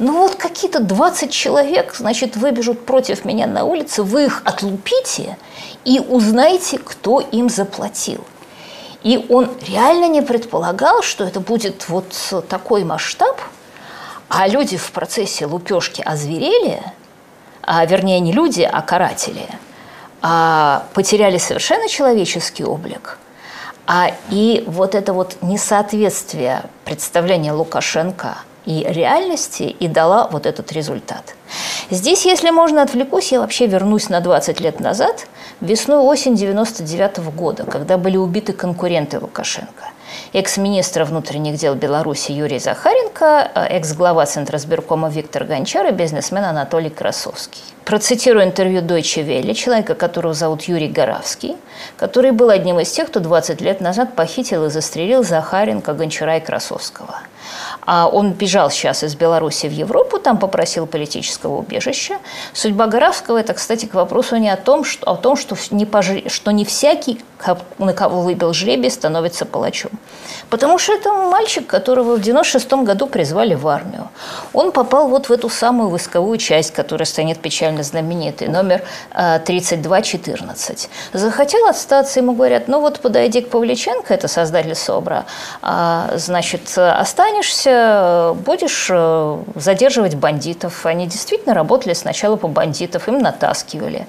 S1: Ну вот какие-то 20 человек, значит, выбежут против меня на улице, вы их отлупите и узнаете, кто им заплатил. И он реально не предполагал, что это будет вот такой масштаб, а люди в процессе лупежки озверели, а, вернее, не люди, а каратели, а потеряли совершенно человеческий облик. А и вот это вот несоответствие представления Лукашенко и реальности и дала вот этот результат. Здесь, если можно, отвлекусь, я вообще вернусь на 20 лет назад, весной-осень 99 -го года, когда были убиты конкуренты Лукашенко. Экс-министр внутренних дел Беларуси Юрий Захаренко, э, экс-глава Центра сберкома Виктор Гончар и бизнесмен Анатолий Красовский. Процитирую интервью Deutsche Welle, человека, которого зовут Юрий Горавский, который был одним из тех, кто 20 лет назад похитил и застрелил Захаренко, Гончара и Красовского – а он бежал сейчас из Беларуси в Европу, там попросил политического убежища. Судьба Горавского – это, кстати, к вопросу не о том, что, о том что, не пожри, что не всякий, на кого выбил жребий, становится палачом. Потому что это мальчик, которого в 96 году призвали в армию. Он попал вот в эту самую войсковую часть, которая станет печально знаменитой, номер 3214. А, Захотел остаться, ему говорят, ну вот подойди к Павличенко, это создатель СОБРа, а, значит, останешься, Э, будешь э, задерживать бандитов. Они действительно работали сначала по бандитов, им натаскивали.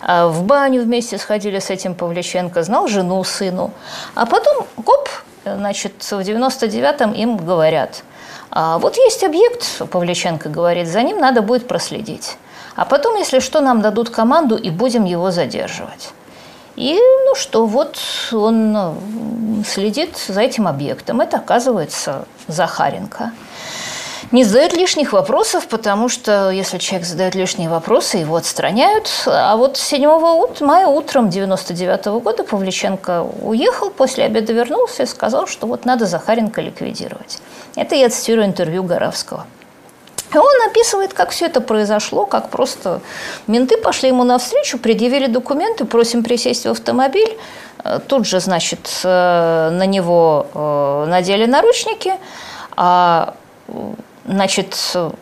S1: А в баню вместе сходили с этим Павличенко, знал жену, сыну. А потом, гоп, значит, в 99-м им говорят, а вот есть объект, Павличенко говорит, за ним надо будет проследить. А потом, если что, нам дадут команду и будем его задерживать. И, ну что, вот он ну, следит за этим объектом. Это, оказывается, Захаренко. Не задает лишних вопросов, потому что если человек задает лишние вопросы, его отстраняют. А вот 7 мая утром 99 -го года Павличенко уехал, после обеда вернулся и сказал, что вот надо Захаренко ликвидировать. Это я цитирую интервью Горавского. И он описывает, как все это произошло, как просто менты пошли ему навстречу, предъявили документы, просим присесть в автомобиль. Э, тут же, значит, э, на него э, надели наручники, а, значит, а,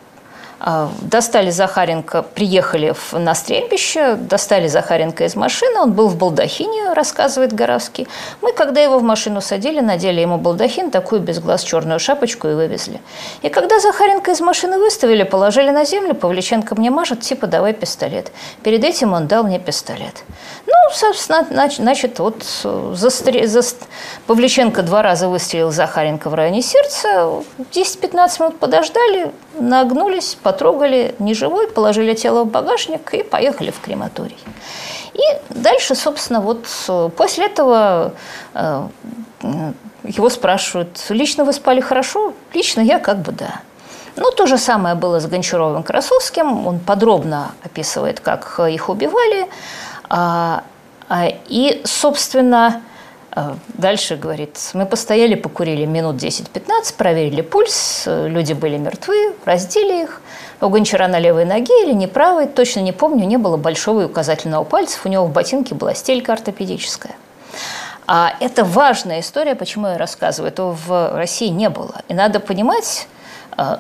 S1: достали Захаренко, приехали на стрельбище, достали Захаренко из машины, он был в балдахине, рассказывает Горовский. Мы, когда его в машину садили, надели ему балдахин, такую без глаз черную шапочку и вывезли. И когда Захаренко из машины выставили, положили на землю, Павличенко мне мажет, типа, давай пистолет. Перед этим он дал мне пистолет. Ну, собственно, значит, вот застр... заст... Павличенко два раза выстрелил Захаренко в районе сердца, 10-15 минут подождали, нагнулись, потрогали, не живой, положили тело в багажник и поехали в крематорий. И дальше, собственно, вот после этого его спрашивают, лично вы спали хорошо? Лично я как бы да. Ну, то же самое было с Гончаровым Красовским. Он подробно описывает, как их убивали. А, а, и, собственно, дальше говорит, мы постояли, покурили минут 10-15, проверили пульс, люди были мертвы, раздели их. У Гончара на левой ноге или не правой, точно не помню, не было большого и указательного пальцев, у него в ботинке была стелька ортопедическая. А это важная история, почему я рассказываю. Этого в России не было. И надо понимать,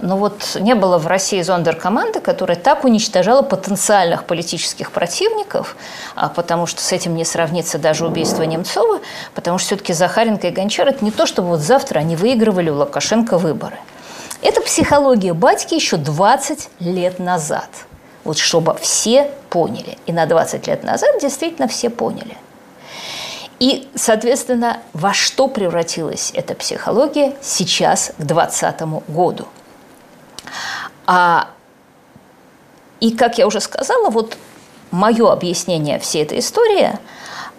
S1: но вот не было в России зондеркоманды, которая так уничтожала потенциальных политических противников, а, потому что с этим не сравнится даже убийство Немцова, потому что все-таки Захаренко и Гончар – это не то, чтобы вот завтра они выигрывали у Лукашенко выборы. Это психология батьки еще 20 лет назад. Вот чтобы все поняли. И на 20 лет назад действительно все поняли. И, соответственно, во что превратилась эта психология сейчас, к 2020 году – а, и, как я уже сказала, вот мое объяснение всей этой истории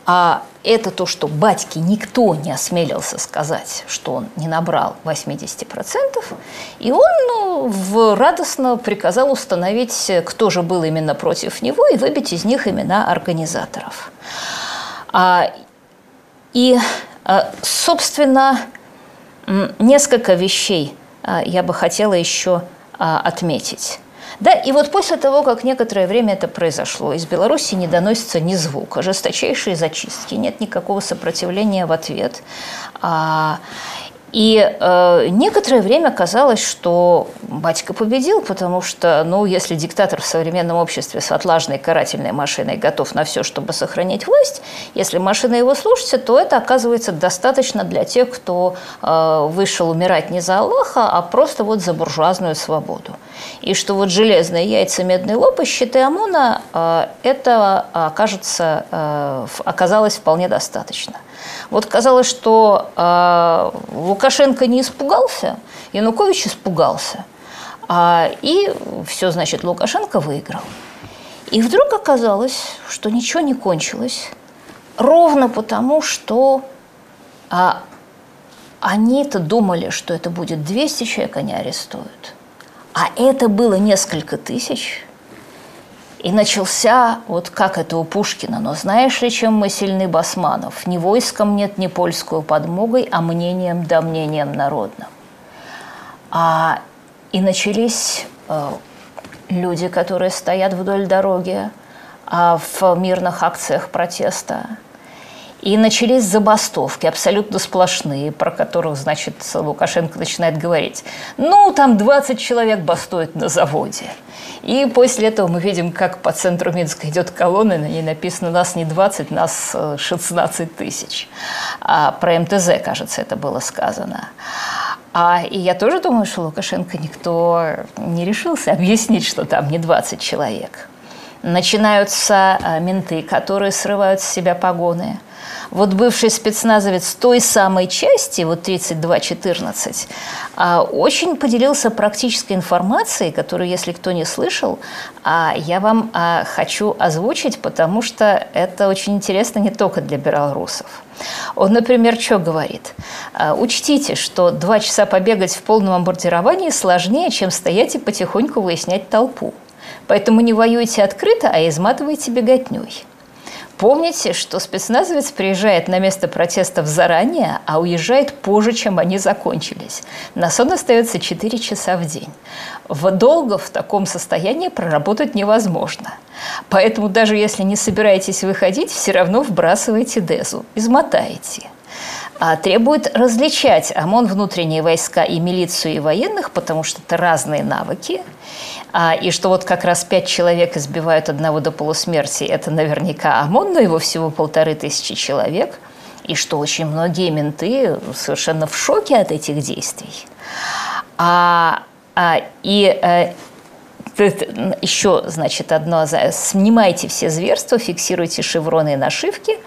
S1: а это то, что батьке никто не осмелился сказать, что он не набрал 80%, и он ну, в, радостно приказал установить, кто же был именно против него, и выбить из них имена организаторов. А, и, а, собственно, несколько вещей а, я бы хотела еще а, отметить. Да, и вот после того, как некоторое время это произошло, из Беларуси не доносится ни звука, жесточайшие зачистки, нет никакого сопротивления в ответ. А, и э, некоторое время казалось, что батька победил, потому что, ну, если диктатор в современном обществе с отлаженной карательной машиной готов на все, чтобы сохранить власть, если машина его слушается, то это оказывается достаточно для тех, кто э, вышел умирать не за Аллаха, а просто вот за буржуазную свободу. И что вот железные яйца, медный лоб и щиты ОМОНа, э, это окажется, э, оказалось вполне достаточно. Вот казалось, что э, Лукашенко не испугался, Янукович испугался. А, и все, значит, Лукашенко выиграл. И вдруг оказалось, что ничего не кончилось, ровно потому, что а, они-то думали, что это будет 200 человек, они арестуют. А это было несколько тысяч – и начался, вот как это у Пушкина, но знаешь ли, чем мы сильны, Басманов? Ни войском нет, ни польскую подмогой, а мнением да мнением народным. А, и начались э, люди, которые стоят вдоль дороги а в мирных акциях протеста. И начались забастовки, абсолютно сплошные, про которых, значит, Лукашенко начинает говорить. Ну, там 20 человек бастуют на заводе. И после этого мы видим, как по центру Минска идет колонна, на ней написано «Нас не 20, нас 16 э, тысяч». А про МТЗ, кажется, это было сказано. А, и я тоже думаю, что Лукашенко никто не решился объяснить, что там не 20 человек. Начинаются э, менты, которые срывают с себя погоны – вот бывший спецназовец той самой части, вот 3214, а, очень поделился практической информацией, которую, если кто не слышал, а, я вам а, хочу озвучить, потому что это очень интересно не только для белорусов. Он, например, что говорит? Учтите, что два часа побегать в полном амбурдировании сложнее, чем стоять и потихоньку выяснять толпу. Поэтому не воюйте открыто, а изматывайте беготней. Помните, что спецназовец приезжает на место протестов заранее, а уезжает позже, чем они закончились. На сон остается 4 часа в день. В долго в таком состоянии проработать невозможно. Поэтому даже если не собираетесь выходить, все равно вбрасывайте дезу, измотаете требует различать ОМОН, внутренние войска и милицию и военных, потому что это разные навыки. А, и что вот как раз пять человек избивают одного до полусмерти, это наверняка ОМОН, но его всего полторы тысячи человек. И что очень многие менты совершенно в шоке от этих действий. А, а, и а, еще, значит, одно, снимайте все зверства, фиксируйте шевроны и нашивки.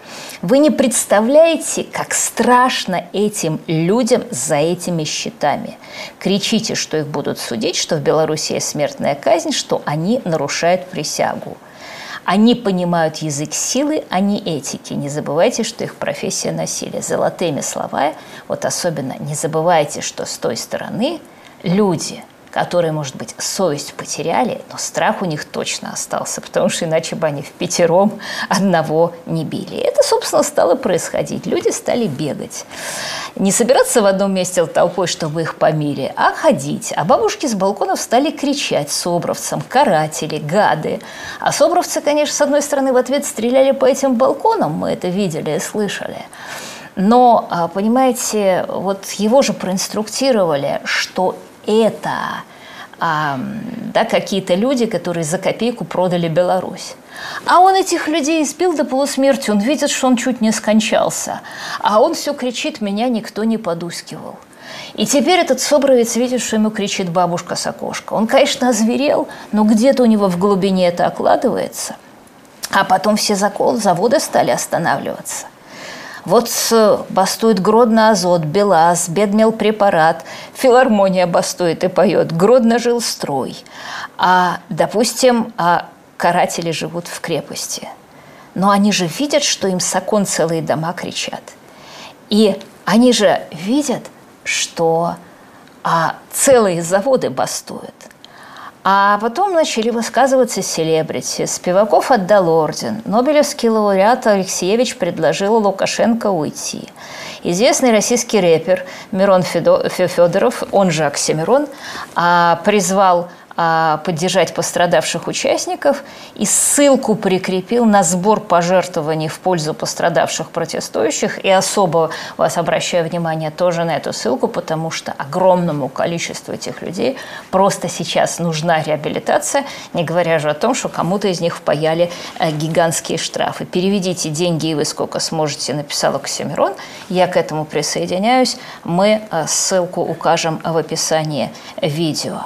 S1: Вы не представляете, как страшно этим людям за этими щитами. Кричите, что их будут судить, что в Беларуси есть смертная казнь, что они нарушают присягу. Они понимают язык силы, а не этики. Не забывайте, что их профессия насилие. Золотыми словами, вот особенно не забывайте, что с той стороны люди – которые, может быть, совесть потеряли, но страх у них точно остался, потому что иначе бы они в пятером одного не били. Это, собственно, стало происходить. Люди стали бегать. Не собираться в одном месте толпой, чтобы их помили, а ходить. А бабушки с балконов стали кричать собровцам, каратели, гады. А собровцы, конечно, с одной стороны, в ответ стреляли по этим балконам, мы это видели и слышали. Но, а, понимаете, вот его же проинструктировали, что это а, да, какие-то люди, которые за копейку продали Беларусь. А он этих людей избил до полусмерти, он видит, что он чуть не скончался. А он все кричит, меня никто не подускивал. И теперь этот собровец видит, что ему кричит бабушка с окошка. Он, конечно, озверел, но где-то у него в глубине это окладывается. А потом все заводы стали останавливаться. Вот бастует Гродно Азот, Белаз, Бедмел препарат, филармония бастует и поет, Гродно жил строй. А, допустим, а каратели живут в крепости. Но они же видят, что им с окон целые дома кричат. И они же видят, что а, целые заводы бастуют. А потом начали высказываться селебрити. Спиваков отдал орден. Нобелевский лауреат Алексеевич предложил Лукашенко уйти. Известный российский рэпер Мирон Федоров, он же Оксимирон, а, призвал поддержать пострадавших участников и ссылку прикрепил на сбор пожертвований в пользу пострадавших протестующих. И особо вас обращаю внимание тоже на эту ссылку, потому что огромному количеству этих людей просто сейчас нужна реабилитация, не говоря же о том, что кому-то из них впаяли э, гигантские штрафы. Переведите деньги, и вы сколько сможете, написал Оксимирон. Я к этому присоединяюсь. Мы э, ссылку укажем в описании видео.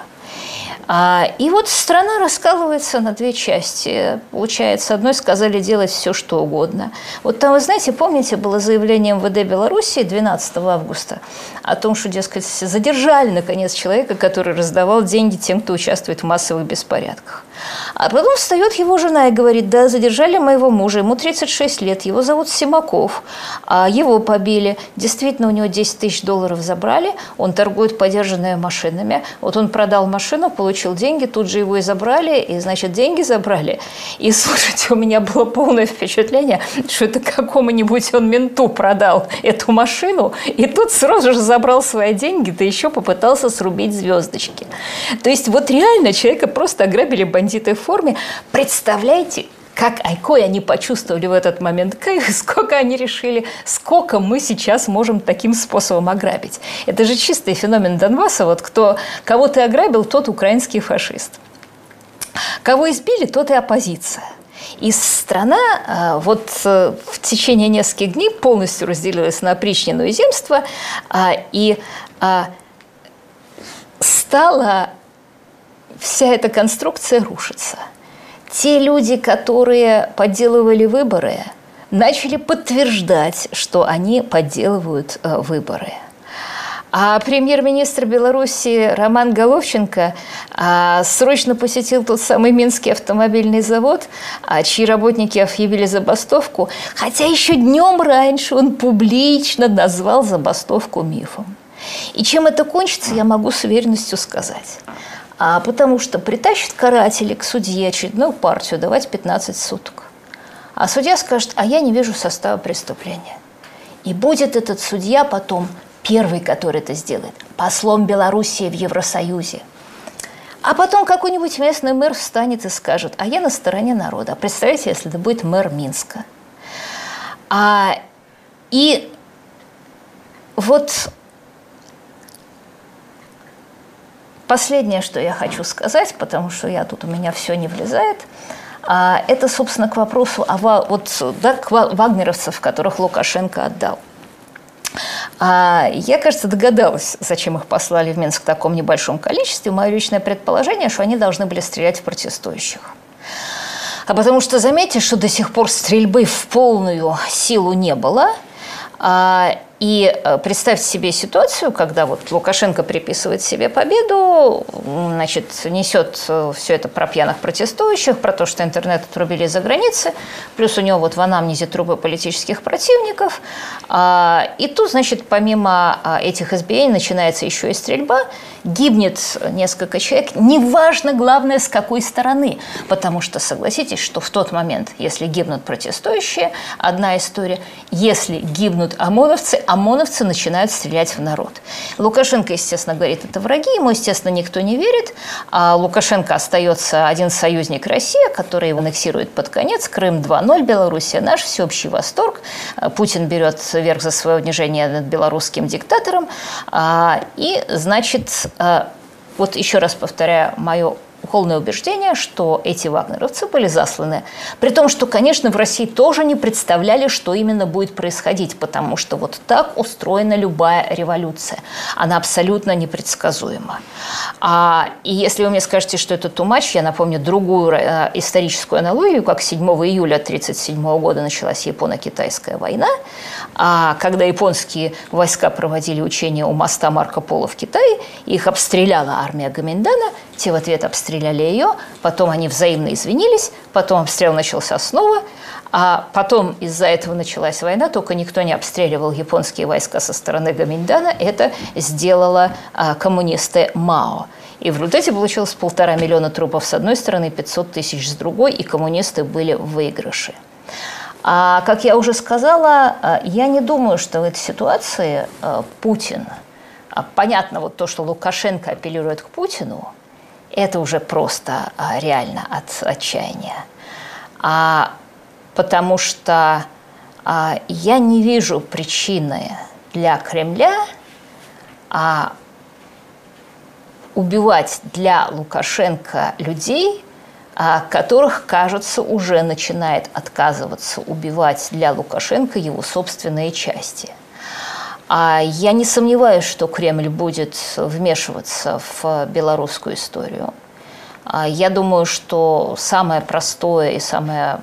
S1: А, и вот страна раскалывается на две части. Получается, одной сказали делать все, что угодно. Вот там, вы знаете, помните, было заявление МВД Беларуси 12 августа о том, что, дескать, задержали, наконец, человека, который раздавал деньги тем, кто участвует в массовых беспорядках. А потом встает его жена и говорит, да, задержали моего мужа, ему 36 лет, его зовут Симаков, а его побили. Действительно, у него 10 тысяч долларов забрали, он торгует подержанными машинами. Вот он продал машину, получил деньги, тут же его и забрали, и, значит, деньги забрали. И, [LAUGHS] слушайте, у меня было полное впечатление, что это какому-нибудь он менту продал эту машину, и тут сразу же забрал свои деньги, да еще попытался срубить звездочки. То есть вот реально человека просто ограбили бандиты в форме. Представляете, как Айкой они почувствовали в этот момент кайф, [LAUGHS] сколько они решили, сколько мы сейчас можем таким способом ограбить. Это же чистый феномен Донбасса. Вот кто, кого ты ограбил, тот украинский фашист. Кого избили, тот и оппозиция. И страна а, вот э, в течение нескольких дней полностью разделилась на опричнину и земство а, и а, стала вся эта конструкция рушится. Те люди, которые подделывали выборы, начали подтверждать, что они подделывают э, выборы. А премьер-министр Беларуси Роман Головченко а, срочно посетил тот самый Минский автомобильный завод, а, чьи работники объявили забастовку, хотя еще днем раньше он публично назвал забастовку мифом. И чем это кончится, я могу с уверенностью сказать а потому что притащит каратели к судье очередную партию давать 15 суток. А судья скажет, а я не вижу состава преступления. И будет этот судья потом первый, который это сделает, послом Белоруссии в Евросоюзе. А потом какой-нибудь местный мэр встанет и скажет, а я на стороне народа. Представляете, если это будет мэр Минска. А, и вот Последнее, что я хочу сказать, потому что я тут у меня все не влезает, а, это, собственно, к вопросу о вот, да, к вагнеровцев, которых Лукашенко отдал. А, я, кажется, догадалась, зачем их послали в Минск в таком небольшом количестве. Мое личное предположение, что они должны были стрелять в протестующих. А потому что заметьте, что до сих пор стрельбы в полную силу не было. И э, представьте себе ситуацию, когда вот Лукашенко приписывает себе победу, значит, несет э, все это про пьяных протестующих, про то, что интернет отрубили за границы, плюс у него вот в анамнезе трубы политических противников. А, и тут, значит, помимо а, этих избиений начинается еще и стрельба, гибнет несколько человек, неважно, главное, с какой стороны, потому что, согласитесь, что в тот момент, если гибнут протестующие, одна история, если гибнут ОМОНовцы, ОМОНовцы начинают стрелять в народ. Лукашенко, естественно, говорит, это враги, ему, естественно, никто не верит. А Лукашенко остается один союзник России, который его аннексирует под конец. Крым 2.0, Белоруссия наш, всеобщий восторг. Путин берет верх за свое унижение над белорусским диктатором. А, и, значит, а, вот еще раз повторяю мое полное убеждение, что эти вагнеровцы были засланы. При том, что, конечно, в России тоже не представляли, что именно будет происходить, потому что вот так устроена любая революция. Она абсолютно непредсказуема. А, и если вы мне скажете, что это тумач, я напомню другую э, историческую аналогию, как 7 июля 1937 года началась Японо-Китайская война, а когда японские войска проводили учения у моста Марко Поло в Китае, их обстреляла армия Гаминдана, те в ответ обстреляли ее, потом они взаимно извинились, потом обстрел начался снова, а потом из-за этого началась война, только никто не обстреливал японские войска со стороны Гаминдана, это сделала а, коммунисты Мао. И в результате получилось полтора миллиона трупов с одной стороны, 500 тысяч с другой, и коммунисты были в выигрыше. А, как я уже сказала, а, я не думаю, что в этой ситуации а, Путин, а, понятно вот то, что Лукашенко апеллирует к Путину, это уже просто а, реально от отчаяния. А, потому что а, я не вижу причины для Кремля а, убивать для Лукашенко людей, которых, кажется, уже начинает отказываться убивать для Лукашенко его собственные части – я не сомневаюсь, что Кремль будет вмешиваться в белорусскую историю. А я думаю, что самое простое и самое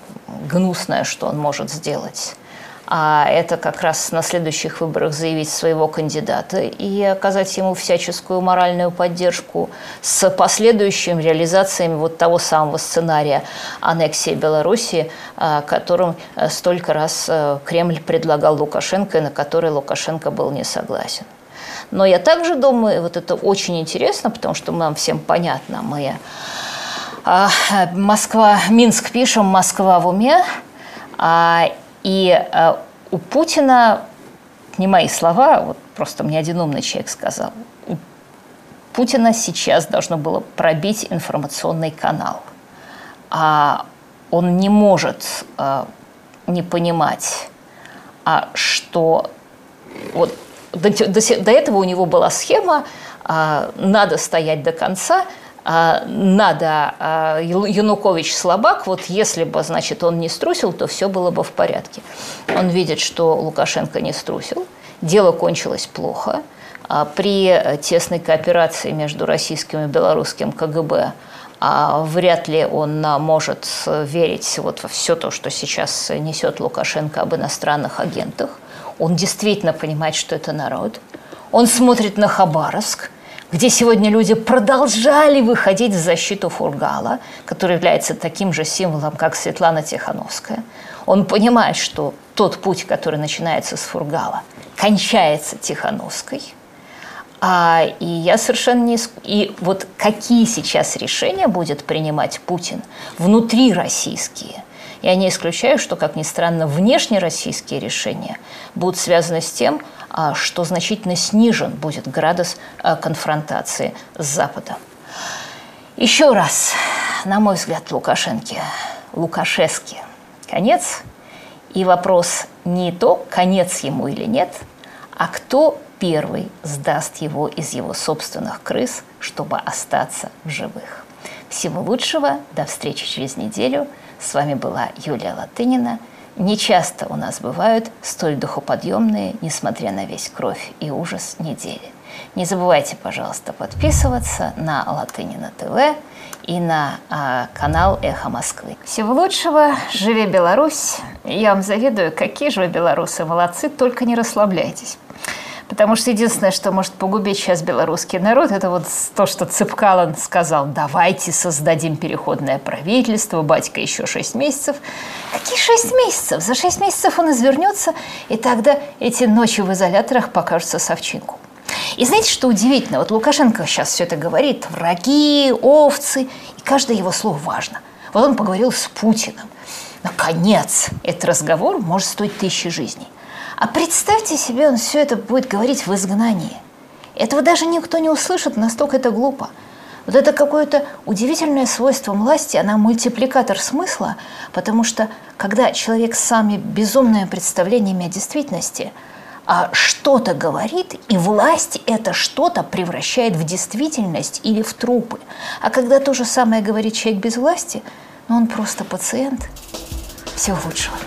S1: гнусное, что он может сделать – а это как раз на следующих выборах заявить своего кандидата и оказать ему всяческую моральную поддержку с последующими реализациями вот того самого сценария аннексии Белоруссии, а, которым э, столько раз э, Кремль предлагал Лукашенко и на который Лукашенко был не согласен. Но я также думаю, вот это очень интересно, потому что нам всем понятно, мы а, Москва, Минск пишем, Москва в уме, а, и э, у Путина, не мои слова, вот просто мне один умный человек сказал, у Путина сейчас должно было пробить информационный канал. А он не может э, не понимать, а что вот до, до, до этого у него была схема, э, надо стоять до конца – а, надо, а, Янукович слабак, вот если бы, значит, он не струсил, то все было бы в порядке. Он видит, что Лукашенко не струсил, дело кончилось плохо. А при тесной кооперации между российским и белорусским КГБ а вряд ли он может верить вот во все то, что сейчас несет Лукашенко об иностранных агентах. Он действительно понимает, что это народ. Он смотрит на Хабаровск, где сегодня люди продолжали выходить в защиту Фургала, который является таким же символом, как Светлана Тихановская. Он понимает, что тот путь, который начинается с Фургала, кончается Тихановской. А, и я совершенно не... И вот какие сейчас решения будет принимать Путин внутри российские, я не исключаю, что, как ни странно, внешнероссийские решения будут связаны с тем, что значительно снижен будет градус а, конфронтации с Западом. Еще раз, на мой взгляд, Лукашенко, Лукашевски конец. И вопрос не то, конец ему или нет, а кто первый сдаст его из его собственных крыс, чтобы остаться в живых. Всего лучшего, до встречи через неделю. С вами была Юлия Латынина – не часто у нас бывают столь духоподъемные, несмотря на весь кровь и ужас недели. Не забывайте, пожалуйста, подписываться на Латынина ТВ и на а, канал Эхо Москвы. Всего лучшего, живи Беларусь! Я вам завидую, какие же вы белорусы молодцы, только не расслабляйтесь. Потому что единственное, что может погубить сейчас белорусский народ, это вот то, что Цыпкалан сказал, давайте создадим переходное правительство, батька еще шесть месяцев. Какие шесть месяцев? За шесть месяцев он извернется, и тогда эти ночи в изоляторах покажутся совчинку. И знаете, что удивительно? Вот Лукашенко сейчас все это говорит, враги, овцы, и каждое его слово важно. Вот он поговорил с Путиным. Наконец, этот разговор может стоить тысячи жизней. А представьте себе, он все это будет говорить в изгнании. Этого даже никто не услышит, настолько это глупо. Вот это какое-то удивительное свойство власти, она мультипликатор смысла, потому что когда человек с самыми безумными представлениями о действительности а что-то говорит, и власть это что-то превращает в действительность или в трупы. А когда то же самое говорит человек без власти, ну он просто пациент. Всего лучшего.